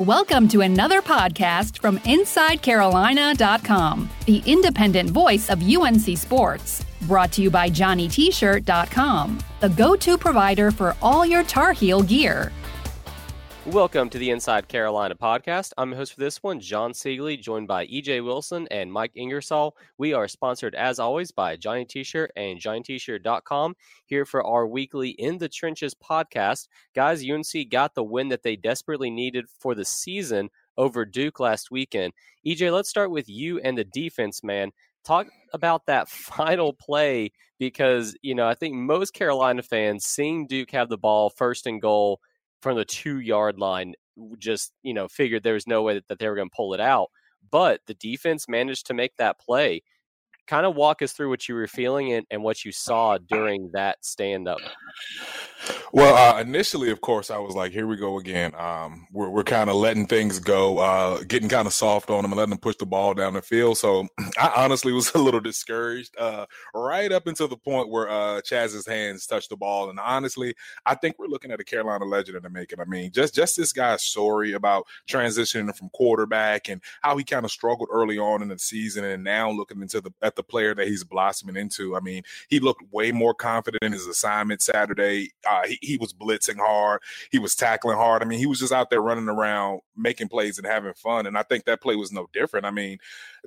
Welcome to another podcast from InsideCarolina.com, the independent voice of UNC Sports. Brought to you by JohnnyT-shirt.com, the go-to provider for all your Tar Heel gear. Welcome to the Inside Carolina podcast. I'm the host for this one, Jon Seiglie, joined by EJ Wilson and Mike Ingersoll. We are sponsored, as always, by Johnny T-shirt and JohnnyT-shirt.com here for our weekly In the Trenches podcast. Guys, UNC got the win that they desperately needed for the season over Duke last weekend. EJ, let's start with you and the defense, man. Talk about that final play because, you know, I think most Carolina fans seeing Duke have the ball first and goal – from the two yard line just you know figured there was no way that, that they were going to pull it out but the defense managed to make that play kind of walk us through what you were feeling and, and what you saw during that stand up. Well, uh, initially, of course, I was like, "Here we go again." Um, we're we're kind of letting things go, uh, getting kind of soft on them and letting them push the ball down the field. So I honestly was a little discouraged uh, right up until the point where uh, Chaz's hands touched the ball. And honestly, I think we're looking at a Carolina legend in the making. I mean, just just this guy's story about transitioning from quarterback and how he kind of struggled early on in the season, and now looking into the at the player that he's blossoming into. I mean, he looked way more confident in his assignment Saturday. Uh, he, he was blitzing hard. He was tackling hard. I mean, he was just out there running around, making plays and having fun. And I think that play was no different. I mean,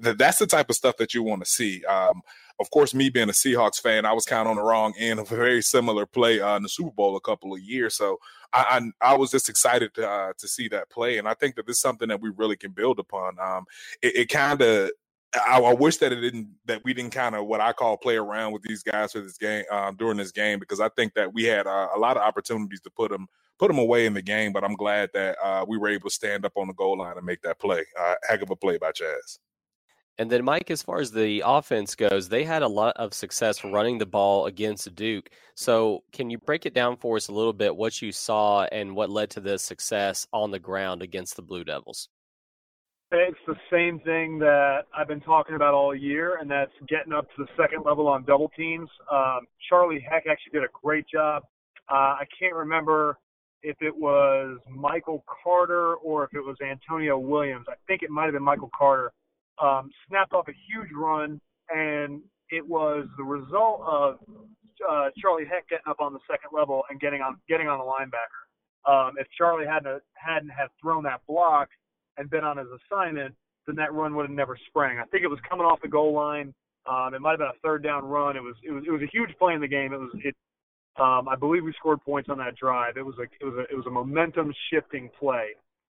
th- that's the type of stuff that you want to see. Um, of course, me being a Seahawks fan, I was kind of on the wrong end of a very similar play uh, in the Super Bowl a couple of years. So I, I, I was just excited to uh, to see that play, and I think that this is something that we really can build upon. Um, it, it kind of I, I, wish that it didn't that we didn't kind of what I call play around with these guys for this game um, during this game because I think that we had uh, a lot of opportunities to put them put them away in the game, but I'm glad that uh, we were able to stand up on the goal line and make that play. Uh, heck of a play by Chaz. And then, Mike, as far as the offense goes, they had a lot of success running the ball against Duke. So, can you break it down for us a little bit what you saw and what led to this success on the ground against the Blue Devils? It's the same thing that I've been talking about all year, and that's getting up to the second level on double teams. Um, Charlie Heck actually did a great job. Uh, I can't remember if it was Michael Carter or if it was Antonio Williams. I think it might have been Michael Carter. Um, snapped off a huge run, and it was the result of uh, Charlie Heck getting up on the second level and getting on getting on the linebacker. Um, if Charlie hadn't hadn't have thrown that block, and been on his assignment, then that run would have never sprang. I think it was coming off the goal line. Um, it might have been a third down run. It was it was it was a huge play in the game. It was it. Um, I believe we scored points on that drive. It was a it was a it was a momentum shifting play,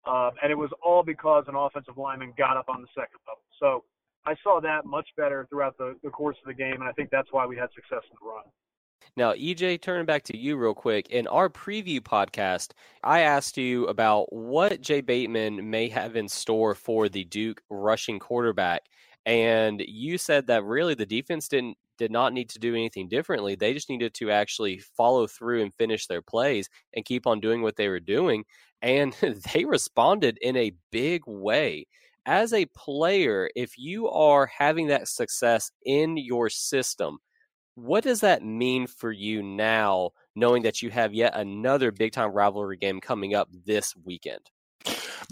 um, and it was all because an offensive lineman got up on the second level. So I saw that much better throughout the, the course of the game, and I think that's why we had success in the run. Now, EJ, turning back to you real quick. In our preview podcast, I asked you about what Jay Bateman may have in store for the Duke rushing quarterback. And you said that really the defense didn't did not need to do anything differently. They just needed to actually follow through and finish their plays and keep on doing what they were doing. And they responded in a big way. As a player, if you are having that success in your system, what does that mean for you now, knowing that you have yet another big time rivalry game coming up this weekend?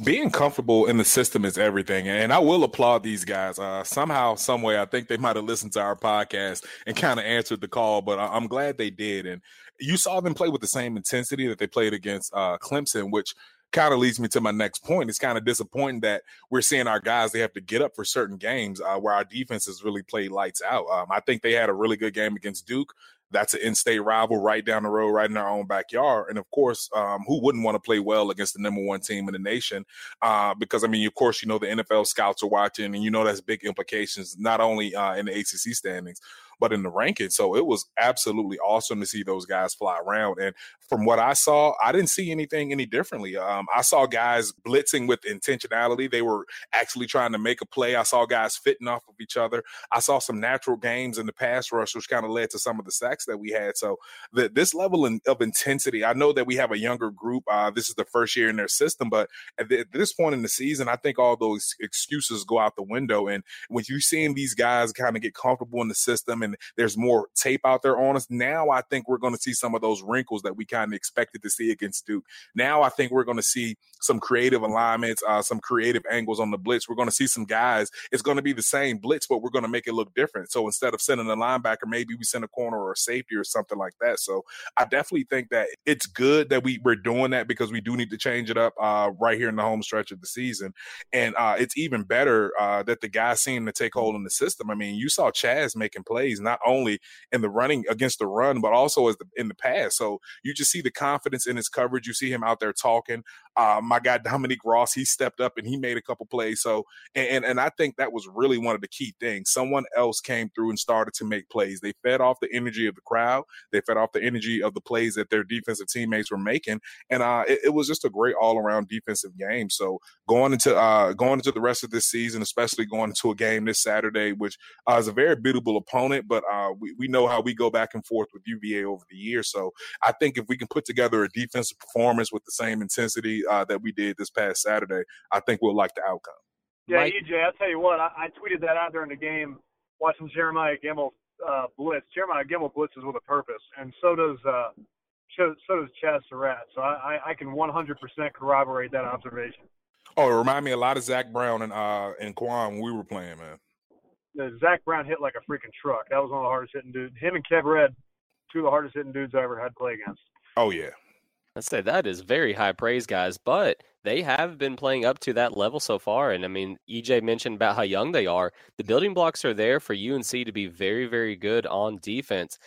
Being comfortable in the system is everything, and I will applaud these guys. Uh, somehow, some way, I think they might have listened to our podcast and kind of answered the call, but I'm glad they did. And you saw them play with the same intensity that they played against uh, Clemson, which kind of leads me to my next point. It's kind of disappointing that we're seeing our guys they have to get up for certain games uh, where our defense has really played lights out. Um, I think they had a really good game against Duke. That's an in-state rival right down the road, right in our own backyard. And of course, um, who wouldn't want to play well against the number one team in the nation? Uh, because I mean, of course, you know the NFL scouts are watching, and you know that's big implications not only uh, in the ACC standings, but in the rankings. So it was absolutely awesome to see those guys fly around. And from what I saw, I didn't see anything any differently. Um, I saw guys blitzing with intentionality. They were actually trying to make a play. I saw guys fitting off of each other. I saw some natural games in the pass rush, which kind of led to some of the sacks that we had. So the, this level in, of intensity, I know that we have a younger group. Uh, this is the first year in their system, but at, the, at this point in the season, I think all those excuses go out the window. And when you're seeing these guys kind of get comfortable in the system and there's more tape out there on us, now I think we're going to see some of those wrinkles that we kind of expected to see against Duke. Now I think we're going to see some creative alignments, uh, some creative angles on the blitz. We're going to see some guys. It's going to be the same blitz, but we're going to make it look different. So instead of sending a linebacker, maybe we send a corner or a safety or something like that. So I definitely think that it's good that we we're doing that because we do need to change it up uh, right here in the home stretch of the season, and uh, it's even better uh, that the guys seem to take hold in the system. I mean, you saw Chaz making plays not only in the running against the run, but also as the, in the pass. So you just see the confidence in his coverage. You see him out there talking. Uh, my guy Dominique Ross, he stepped up and he made a couple plays. So and and I think that was really one of the key things. Someone else came through and started to make plays. They fed off the energy of the crowd. They fed off the energy of the plays that their defensive teammates were making, and uh, it, it, was just a great all around defensive game. So going into uh, going into the rest of this season, especially going into a game this Saturday, which uh, is a very beatable opponent, but uh, we we know how we go back and forth with UVA over the years. So I think if we can put together a defensive performance with the same intensity uh, that we did this past Saturday, I think we'll like the outcome. Yeah, Mike, EJ, I'll tell you what, I, I tweeted that out during the game, watching Jeremiah Gemmel uh, blitz. Jeremiah Gemmel blitzes with a purpose, and so does uh, so, so does Chaz Surratt. So I, I can 100% corroborate that observation. Oh, it reminded me a lot of Zach Brown and uh and Quan when we were playing, man. Yeah, Zach Brown hit like a freaking truck. That was one of the hardest hitting dudes. Him and Kev Red, two of the hardest hitting dudes I ever had play against. Oh yeah. Let's say that is very high praise, guys. But they have been playing up to that level so far. And I mean, EJ mentioned about how young they are. The building blocks are there for UNC to be very, very good on defense.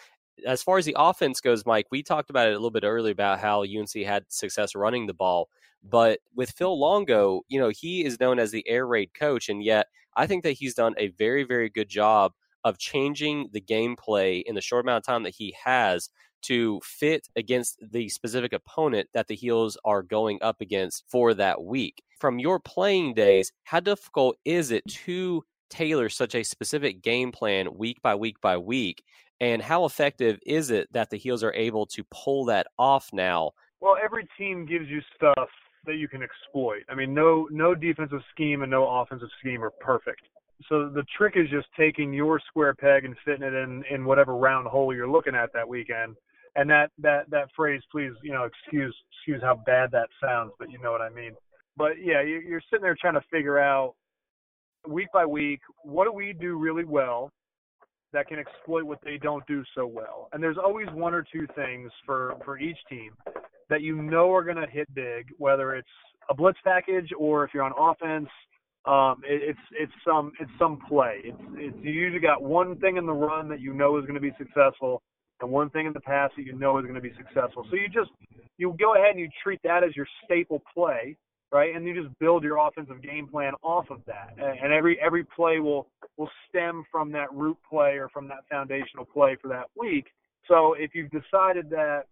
As far as the offense goes, Mike, we talked about it a little bit earlier about how UNC had success running the ball. But with Phil Longo, you know, he is known as the air raid coach. And yet, I think that he's done a very, very good job of changing the gameplay in the short amount of time that he has to fit against the specific opponent that the Heels are going up against for that week. From your playing days, how difficult is it to tailor such a specific game plan week by week by week? And how effective is it that the Heels are able to pull that off now? Well, every team gives you stuff that you can exploit. I mean, no no defensive scheme and no offensive scheme are perfect. So the trick is just taking your square peg and fitting it in in whatever round hole you're looking at that weekend and that that that phrase, please, you know, excuse excuse how bad that sounds, but you know what I mean. But yeah, you're sitting there trying to figure out week by week what do we do really well that can exploit what they don't do so well. And there's always one or two things for for each team that you know are going to hit big, whether it's a blitz package or if you're on offense, um, it, it's it's some it's some play. It's it's you usually got one thing in the run that you know is going to be successful, and one thing in the past that you know is going to be successful. So you just you go ahead and you treat that as your staple play, right? And you just build your offensive game plan off of that. And every every play will will stem from that root play or from that foundational play for that week. So if you've decided that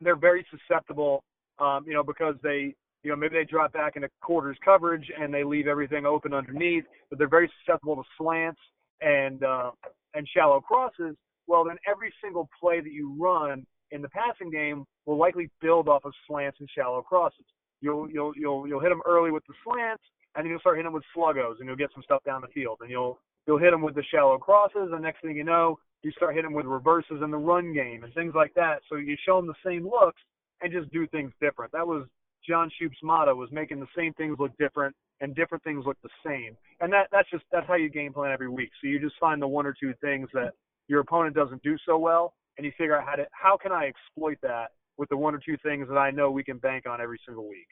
they're very susceptible, um, you know, because they you know, maybe they drop back into quarters coverage and they leave everything open underneath, but they're very susceptible to slants and uh, and shallow crosses well, then every single play that you run in the passing game will likely build off of slants and shallow crosses. You'll you'll you'll you'll hit them early with the slants, and then you'll start hitting them with sluggos, and you'll get some stuff down the field, and you'll you'll hit them with the shallow crosses, and next thing you know, you start hitting with reverses in the run game and things like that. So you show them the same looks and just do things different. That was John Shoop's motto was making the same things look different and different things look the same. And that that's just that's how you game plan every week. So you just find the one or two things that your opponent doesn't do so well, and you figure out how to how can I exploit that with the one or two things that I know we can bank on every single week.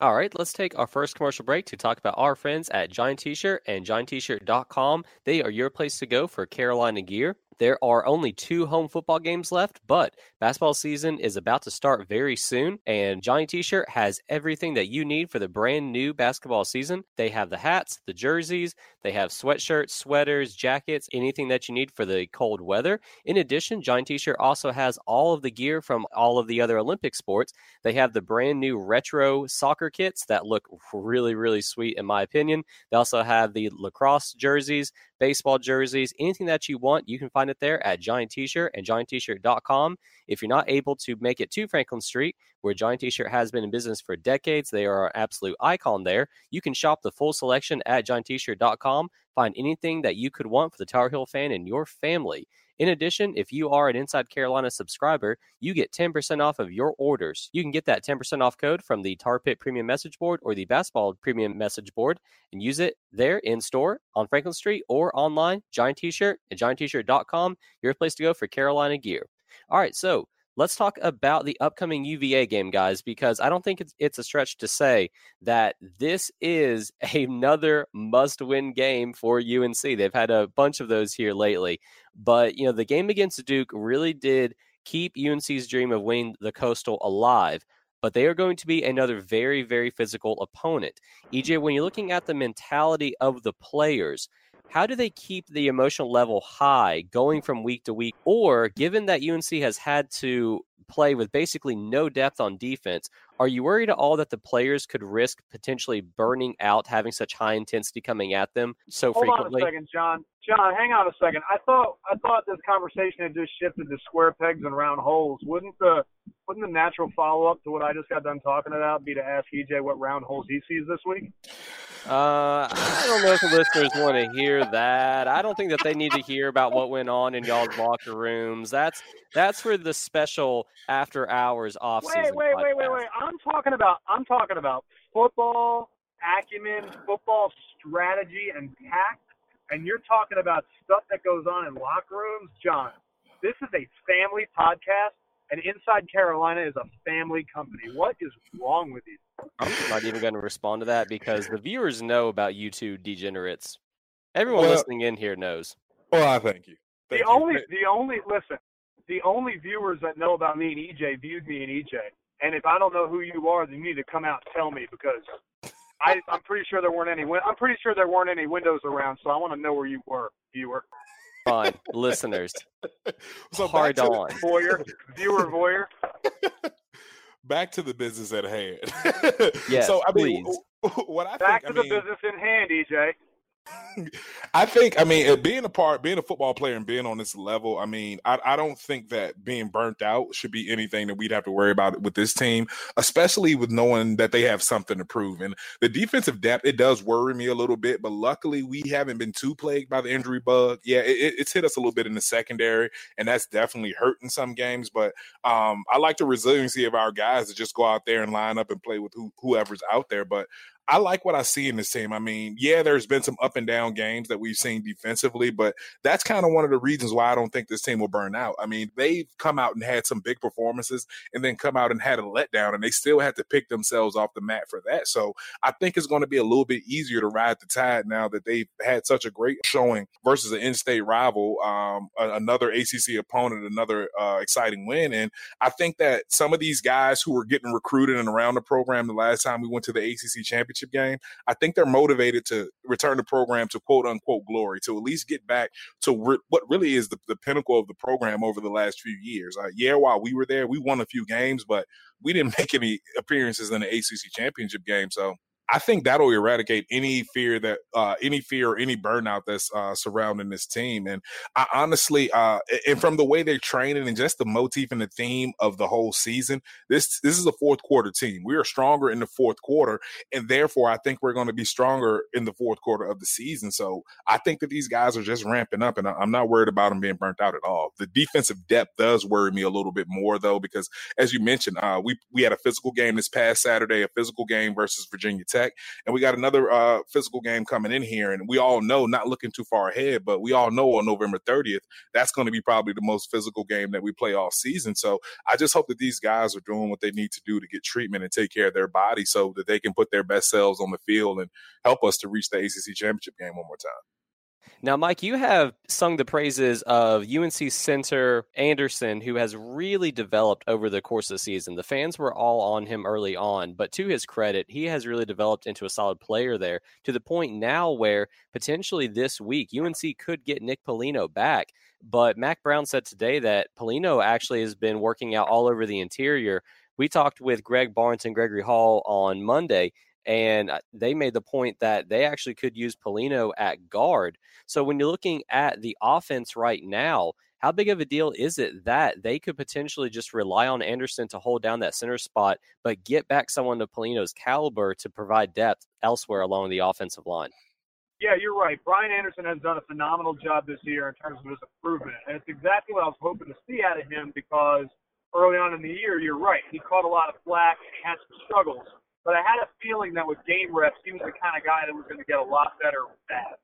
All right, let's take our first commercial break to talk about our friends at Johnny T-Shirt and JohnnyT-Shirt.com. They are your place to go for Carolina gear. There are only two home football games left, but basketball season is about to start very soon, and Johnny T shirt has everything that you need for the brand new basketball season. They have the hats, the jerseys, they have sweatshirts, sweaters, jackets, anything that you need for the cold weather. In addition, Johnny T shirt also has all of the gear from all of the other Olympic sports. They have the brand new retro soccer kits that look really, really sweet, in my opinion. They also have the lacrosse jerseys, baseball jerseys, anything that you want, you can find it there at Johnny T-shirt and johnnyt-shirt.com. If you're not able to make it to Franklin Street, where Johnny T-shirt has been in business for decades, they are an absolute icon there. You can shop the full selection at johnnyt-shirt.com. Find anything that you could want for the Tar Heel fan and your family. In addition, if you are an Inside Carolina subscriber, you get 10% off of your orders. You can get that 10% off code from the Tar Pit Premium Message Board or the Basketball Premium Message Board and use it there in store on Franklin Street or online, Johnny T-shirt and johnnyt-shirt.com, your place to go for Carolina gear. All right, so let's talk about the upcoming UVA game, guys, because I don't think it's, it's a stretch to say that this is another must win game for UNC. They've had a bunch of those here lately. But, you know, the game against Duke really did keep UNC's dream of winning the Coastal alive. But they are going to be another very, very physical opponent. EJ, when you're looking at the mentality of the players, how do they keep the emotional level high going from week to week? Or given that UNC has had to play with basically no depth on defense, are you worried at all that the players could risk potentially burning out having such high intensity coming at them so Hold frequently? Hold on a second, Jon. Jon, hang on a second. I thought I thought this conversation had just shifted to square pegs and round holes. Wouldn't the wouldn't the natural follow up to what I just got done talking about be to ask EJ what round holes he sees this week? Uh, I don't know if the listeners want to hear that. I don't think that they need to hear about what went on in y'all's locker rooms. That's that's for the special after hours off season. Wait, wait, wait, wait, wait. I'm talking about I'm talking about football acumen, football strategy, and tact, and you're talking about stuff that goes on in locker rooms, Jon. This is a family podcast, and Inside Carolina is a family company. What is wrong with you? I'm not even going to respond to that because the viewers know about you two degenerates. Everyone well, listening in here knows. Well, I thank you. Thank the you. only, the only, listen, the only viewers that know about me and EJ viewed me and EJ. And if I don't know who you are, then you need to come out and tell me because I, I'm pretty sure there weren't any. I'm pretty sure there weren't any windows around, so I want to know where you were, viewer. Fine, listeners. So hard on. Voyeur, viewer, voyeur back to the business at hand. yes, so I mean, what I think. back think, to I the mean, business in hand, EJ. I think, I mean, being a part, being a football player and being on this level, I mean, I, I, don't think that being burnt out should be anything that we'd have to worry about with this team, especially with knowing that they have something to prove. And the defensive depth, it does worry me a little bit, but luckily we haven't been too plagued by the injury bug. Yeah, it, it's hit us a little bit in the secondary, and that's definitely hurting some games. But um, I like the resiliency of our guys to just go out there and line up and play with who, whoever's out there. But I like what I see in this team. I mean, yeah, there's been some up and down games that we've seen defensively, but that's kind of one of the reasons why I don't think this team will burn out. I mean, they've come out and had some big performances and then come out and had a letdown, and they still had to pick themselves off the mat for that. So I think it's going to be a little bit easier to ride the tide now that they've had such a great showing versus an in-state rival, um, another ACC opponent, another uh, exciting win. And I think that some of these guys who were getting recruited and around the program the last time we went to the ACC championship championship game, I think they're motivated to return the program to quote unquote glory, to at least get back to re- what really is the, the, pinnacle of the program over the last few years. Uh, yeah, while we were there, we won a few games, but we didn't make any appearances in the ACC championship game. So I think that'll eradicate any fear that uh, any fear or any burnout that's uh, surrounding this team. And I honestly, uh, and from the way they're training and just the motif and the theme of the whole season, this this is a fourth quarter team. We are stronger in the fourth quarter, and therefore I think we're going to be stronger in the fourth quarter of the season. So I think that these guys are just ramping up, and I'm not worried about them being burnt out at all. The defensive depth does worry me a little bit more though, because as you mentioned, uh, we we had a physical game this past Saturday, a physical game versus Virginia Tech. And we got another uh, physical game coming in here. And we all know, not looking too far ahead, but we all know on November 30th, that's going to be probably the most physical game that we play all season. So I just hope that these guys are doing what they need to do to get treatment and take care of their body so that they can put their best selves on the field and help us to reach the ACC championship game one more time. Now, Mike, you have sung the praises of UNC center Anderson, who has really developed over the course of the season. The fans were all on him early on, but to his credit, he has really developed into a solid player there to the point now where potentially this week UNC could get Nick Polino back. But Mack Brown said today that Polino actually has been working out all over the interior. We talked with Greg Barnes and Gregory Hall on Monday, and uh, they made the point that they actually could use Polino at guard. So when you're looking at the offense right now, how big of a deal is it that they could potentially just rely on Anderson to hold down that center spot, but get back someone of Polino's caliber to provide depth elsewhere along the offensive line? Yeah, you're right. Brian Anderson has done a phenomenal job this year in terms of his improvement. And it's exactly what I was hoping to see out of him because early on in the year, you're right. He caught a lot of flack and had some struggles. But I had a feeling that with game reps, he was the kind of guy that was going to get a lot better with that.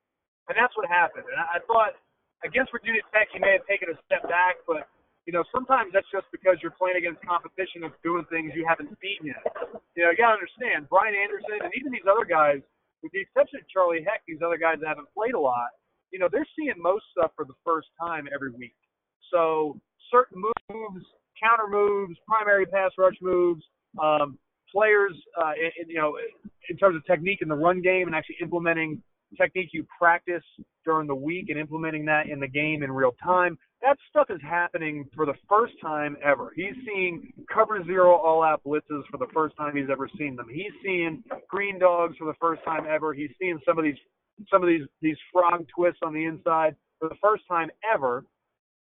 And that's what happened. And I, I thought against Virginia Tech, he may have taken a step back, but you know, sometimes that's just because you're playing against competition of doing things you haven't seen yet. You know, you gotta understand, Brian Anderson and even these other guys, with the exception of Charlie Heck, these other guys that haven't played a lot, you know, they're seeing most stuff for the first time every week. So certain moves, counter moves, primary pass rush moves, um, players, uh, in, you know, in terms of technique in the run game and actually implementing technique you practice during the week and implementing that in the game in real time. That stuff is happening for the first time ever. He's seeing cover zero all out blitzes for the first time he's ever seen them. He's seeing green dogs for the first time ever. He's seeing some of these some of these these frog twists on the inside for the first time ever.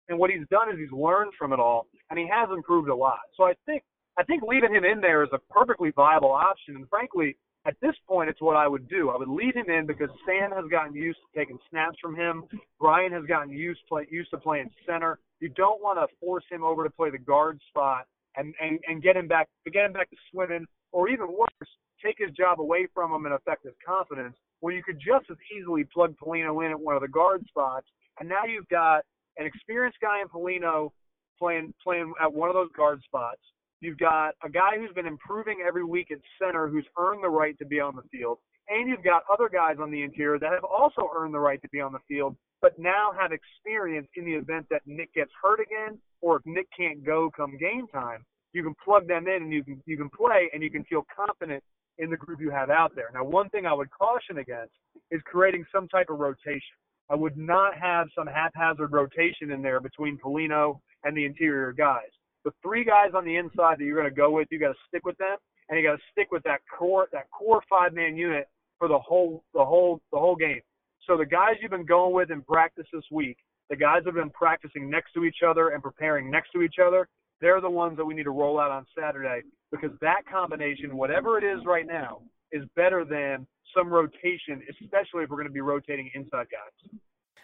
And what he's done is he's learned from it all and he has improved a lot. So I think I think leaving him in there is a perfectly viable option. And frankly, at this point, it's what I would do. I would leave him in because Sam has gotten used to taking snaps from him. Brian has gotten used play, used to playing center. You don't want to force him over to play the guard spot and, and, and get him back get him back to swimming, or even worse, take his job away from him and affect his confidence. When you could just as easily plug Polino in at one of the guard spots, and now you've got an experienced guy in Polino playing playing at one of those guard spots You've got a guy who's been improving every week at center who's earned the right to be on the field. And you've got other guys on the interior that have also earned the right to be on the field, but now have experience in the event that Nick gets hurt again or if Nick can't go come game time. You can plug them in and you can you can play and you can feel confident in the group you have out there. Now, one thing I would caution against is creating some type of rotation. I would not have some haphazard rotation in there between Polino and the interior guys the three guys on the inside that you're going to go with, you got to stick with them, and you got to stick with that core that core five man unit for the whole the whole the whole game. So the guys you've been going with in practice this week, the guys have been practicing next to each other and preparing next to each other. They're the ones that we need to roll out on Saturday because that combination, whatever it is right now, is better than some rotation, especially if we're going to be rotating inside guys.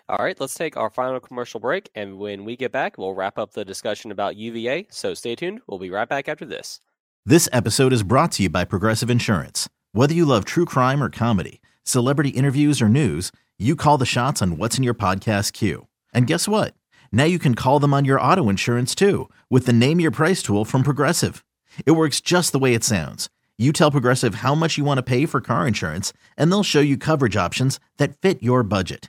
All right, let's take our final commercial break. And when we get back, we'll wrap up the discussion about UVA. So stay tuned. We'll be right back after this. This episode is brought to you by Progressive Insurance. Whether you love true crime or comedy, celebrity interviews or news, you call the shots on what's in your podcast queue. And guess what? Now you can call them on your auto insurance too with the Name Your Price tool from Progressive. It works just the way it sounds. You tell Progressive how much you want to pay for car insurance, and they'll show you coverage options that fit your budget.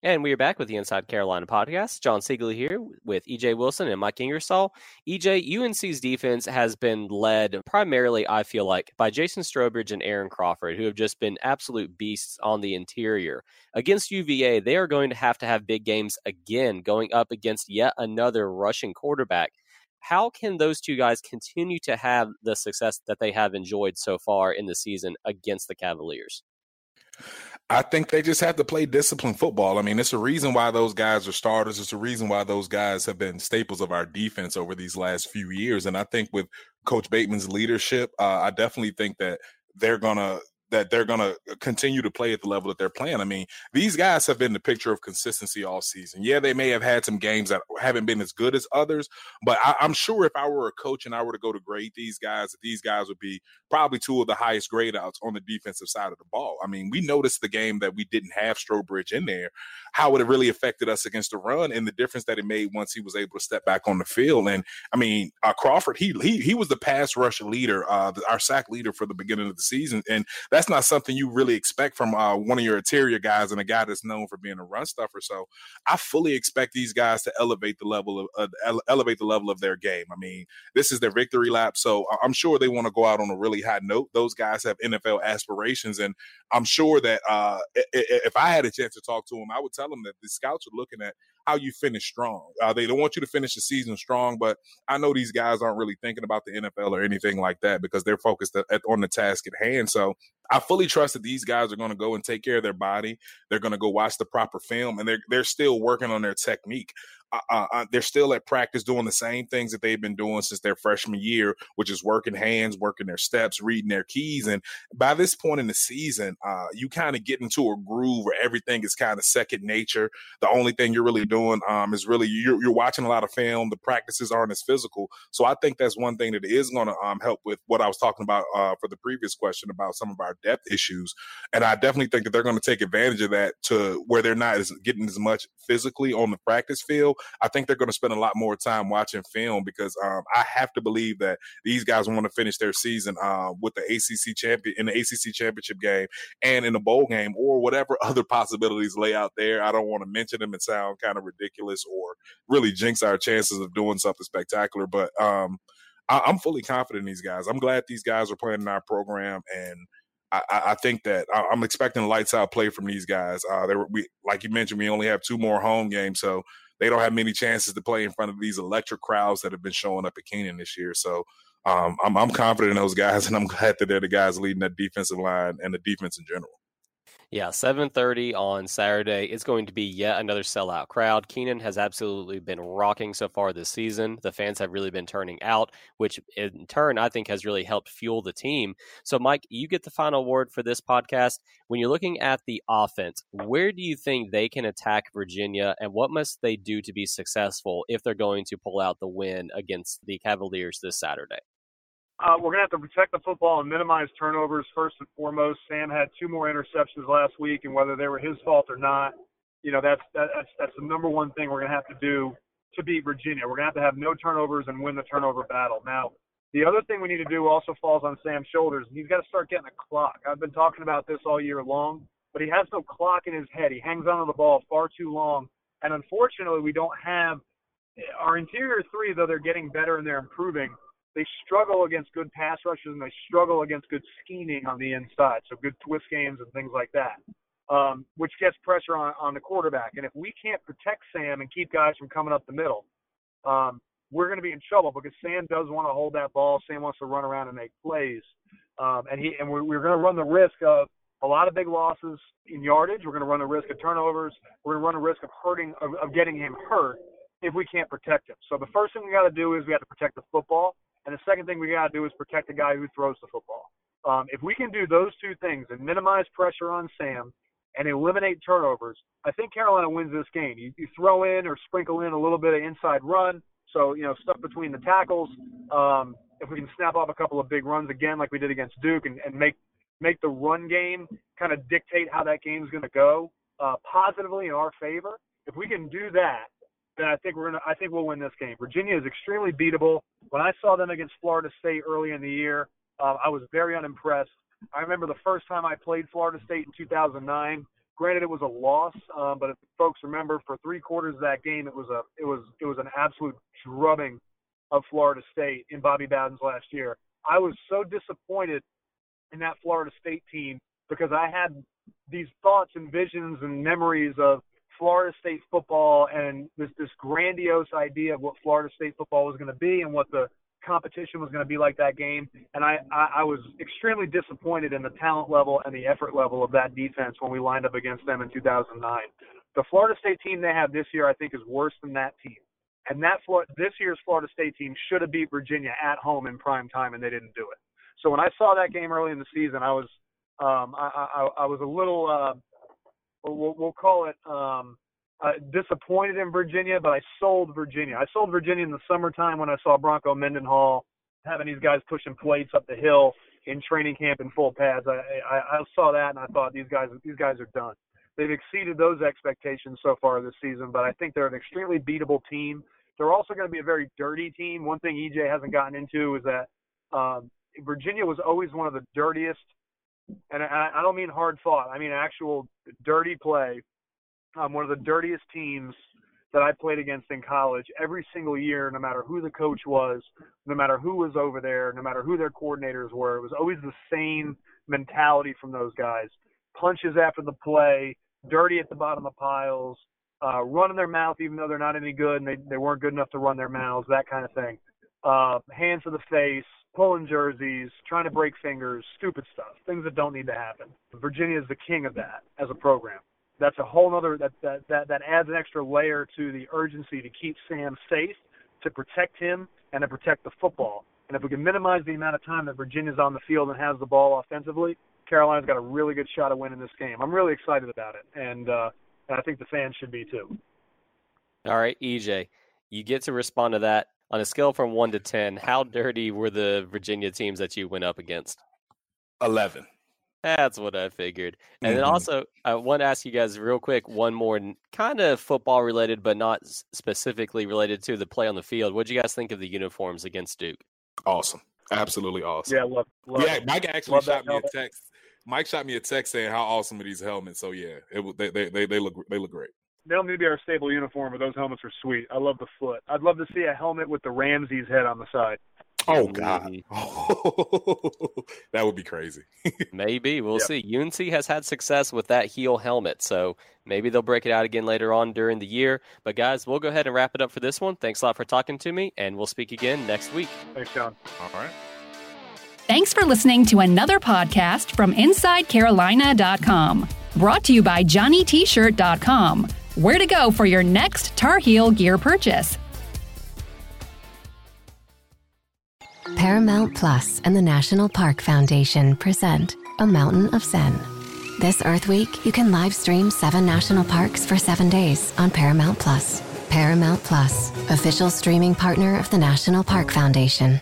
And we are back with the Inside Carolina podcast. Jon Seiglie here with EJ Wilson and Mike Ingersoll. EJ, UNC's defense has been led primarily, I feel like, by Jason Strowbridge and Aaron Crawford, who have just been absolute beasts on the interior. Against UVA, they are going to have to have big games again, going up against yet another rushing quarterback. How can those two guys continue to have the success that they have enjoyed so far in the season against the Cavaliers? I think they just have to play disciplined football. I mean, it's a reason why those guys are starters. It's a reason why those guys have been staples of our defense over these last few years. And I think with Coach Bateman's leadership, uh, I definitely think that they're gonna that they're going to continue to play at the level that they're playing. I mean, these guys have been the picture of consistency all season. Yeah, they may have had some games that haven't been as good as others, but I, am sure if I were a coach and I were to go to grade these guys, these guys would be probably two of the highest grade outs on the defensive side of the ball. I mean, we noticed the game that we didn't have Strowbridge in there, how it really affected us against the run and the difference that it made once he was able to step back on the field. And I mean, uh, Crawford, he, he, he was the pass rush leader, uh, our sack leader for the beginning of the season. And that that's not something you really expect from uh, one of your interior guys and a guy that's known for being a run stuffer. So I fully expect these guys to elevate the level of uh, ele- elevate the level of their game. I mean, this is their victory lap, so I'm sure they want to go out on a really high note. Those guys have NFL aspirations, and I'm sure that uh, if I had a chance to talk to them, I would tell them that the scouts are looking at how you finish strong. Uh, they don't want you to finish the season strong, but I know these guys aren't really thinking about the NFL or anything like that because they're focused on the task at hand. So I fully trust that these guys are going to go and take care of their body. They're going to go watch the proper film, and they're they're still working on their technique. Uh, uh, they're still at practice doing the same things that they've been doing since their freshman year, which is working hands, working their steps, reading their keys. And by this point in the season, uh, you kind of get into a groove where everything is kind of second nature. The only thing you're really doing um, is really you're, you're, watching a lot of film. The practices aren't as physical. So I think that's one thing that is going to um, help with what I was talking about uh, for the previous question about some of our depth issues. And I definitely think that they're going to take advantage of that to where they're not as, getting as much physically on the practice field I think they're going to spend a lot more time watching film because um, I have to believe that these guys want to finish their season uh, with the ACC champion in the ACC championship game and in the bowl game or whatever other possibilities lay out there. I don't want to mention them and sound kind of ridiculous or really jinx our chances of doing something spectacular, but um, I, am fully confident in these guys. I'm glad these guys are playing in our program and. I, I, think that I'm expecting lights out play from these guys. Uh, we, like you mentioned, we only have two more home games, so they don't have many chances to play in front of these electric crowds that have been showing up at Kenan this year. So um, I'm, I'm confident in those guys, and I'm glad that they're the guys leading that defensive line and the defense in general. Yeah, 7:30 on Saturday. It's going to be yet another sellout crowd. Kenan has absolutely been rocking so far this season. The fans have really been turning out, which in turn I think has really helped fuel the team. So Mike, you get the final word for this podcast. When you're looking at the offense, where do you think they can attack Virginia and what must they do to be successful if they're going to pull out the win against the Cavaliers this Saturday? Uh, we're going to have to protect the football and minimize turnovers first and foremost. Sam had two more interceptions last week, and whether they were his fault or not, you know that's that's that's the number one thing we're going to have to do to beat Virginia. We're going to have to have no turnovers and win the turnover battle. Now, the other thing we need to do also falls on Sam's shoulders. and He's got to start getting a clock. I've been talking about this all year long, but he has no clock in his head. He hangs on to the ball far too long, and unfortunately, we don't have our interior three. Though they're getting better and they're improving they struggle against good pass rushes and they struggle against good scheming on the inside, so good twist games and things like that, um, which gets pressure on, on the quarterback. And if we can't protect Sam and keep guys from coming up the middle, um, we're going to be in trouble because Sam does want to hold that ball. Sam wants to run around and make plays, um, and he and we're, we're going to run the risk of a lot of big losses in yardage. We're going to run the risk of turnovers. We're going to run the risk of hurting of, of getting him hurt if we can't protect him. So the first thing we got to do is we have to protect the football. And the second thing we got to do is protect the guy who throws the football. Um, if we can do those two things and minimize pressure on Sam and eliminate turnovers, I think Carolina wins this game. You, you throw in or sprinkle in a little bit of inside run, so you know stuff between the tackles. Um, if we can snap off a couple of big runs again, like we did against Duke, and, and make make the run game kind of dictate how that game's going to go uh, positively in our favor. If we can do that, then I think we're gonna I think we'll win this game. Virginia is extremely beatable. When I saw them against Florida State early in the year, uh, I was very unimpressed. I remember the first time I played Florida State in 2009. Granted, it was a loss, um, but if folks remember, for three quarters of that game, it was a it was it was an absolute drubbing of Florida State in Bobby Bowden's last year. I was so disappointed in that Florida State team because I had these thoughts and visions and memories of Florida State football and this this grandiose idea of what Florida State football was going to be and what the competition was going to be like that game, and I, I I was extremely disappointed in the talent level and the effort level of that defense when we lined up against them in 2009. The Florida State team they have this year, I think, is worse than that team. And that this year's Florida State team should have beat Virginia at home in prime time, and they didn't do it. So when I saw that game early in the season, I was um, I, I, I was a little uh, we'll, we'll call it um, uh, disappointed in Virginia, but I sold Virginia. I sold Virginia in the summertime when I saw Bronco Mendenhall having these guys pushing plates up the hill in training camp in full pads. I, I, I saw that and I thought these guys these guys are done. They've exceeded those expectations so far this season, but I think they're an extremely beatable team. They're also going to be a very dirty team. One thing EJ hasn't gotten into is that um, Virginia was always one of the dirtiest, and I, I don't mean hard fought. I mean actual dirty play. Um, one of the dirtiest teams that I played against in college every single year, no matter who the coach was, no matter who was over there, no matter who their coordinators were. It was always the same mentality from those guys. Punches after the play, dirty at the bottom of piles, uh, running their mouth even though they're not any good and they, they weren't good enough to run their mouths, that kind of thing. Uh, hands to the face, pulling jerseys, trying to break fingers, stupid stuff, things that don't need to happen. Virginia is the king of that as a program. That's a whole other that, that that that adds an extra layer to the urgency to keep Sam safe, to protect him, and to protect the football. And if we can minimize the amount of time that Virginia's on the field and has the ball offensively, Carolina's got a really good shot of winning this game. I'm really excited about it, and uh, and I think the fans should be too. All right, EJ, you get to respond to that on a scale from one to ten. How dirty were the Virginia teams that you went up against? Eleven. That's what I figured. And mm-hmm. then also, I want to ask you guys real quick one more kind of football related, but not specifically related to the play on the field. What do you guys think of the uniforms against Duke? Awesome. Absolutely awesome. Yeah, love, love yeah. Mike actually love shot me helmet. a text. Mike shot me a text saying how awesome are these helmets. So yeah, it, they, they they they look they look great. They don't need to be our stable uniform, but those helmets are sweet. I love the foot. I'd love to see a helmet with the Ramses head on the side. Oh God, that would be crazy. maybe we'll yep. see. UNC has had success with that heel helmet, so maybe they'll break it out again later on during the year. But guys, we'll go ahead and wrap it up for this one. Thanks a lot for talking to me, and we'll speak again next week. Thanks, Jon. All right. Thanks for listening to another podcast from InsideCarolina.com. Brought to you by JohnnyT-shirt.com. Where to go for your next Tar Heel gear purchase. Paramount Plus and the National Park Foundation present A Mountain of Zen. This Earth Week, you can live stream seven national parks for seven days on Paramount Plus. Paramount Plus, official streaming partner of the National Park Foundation.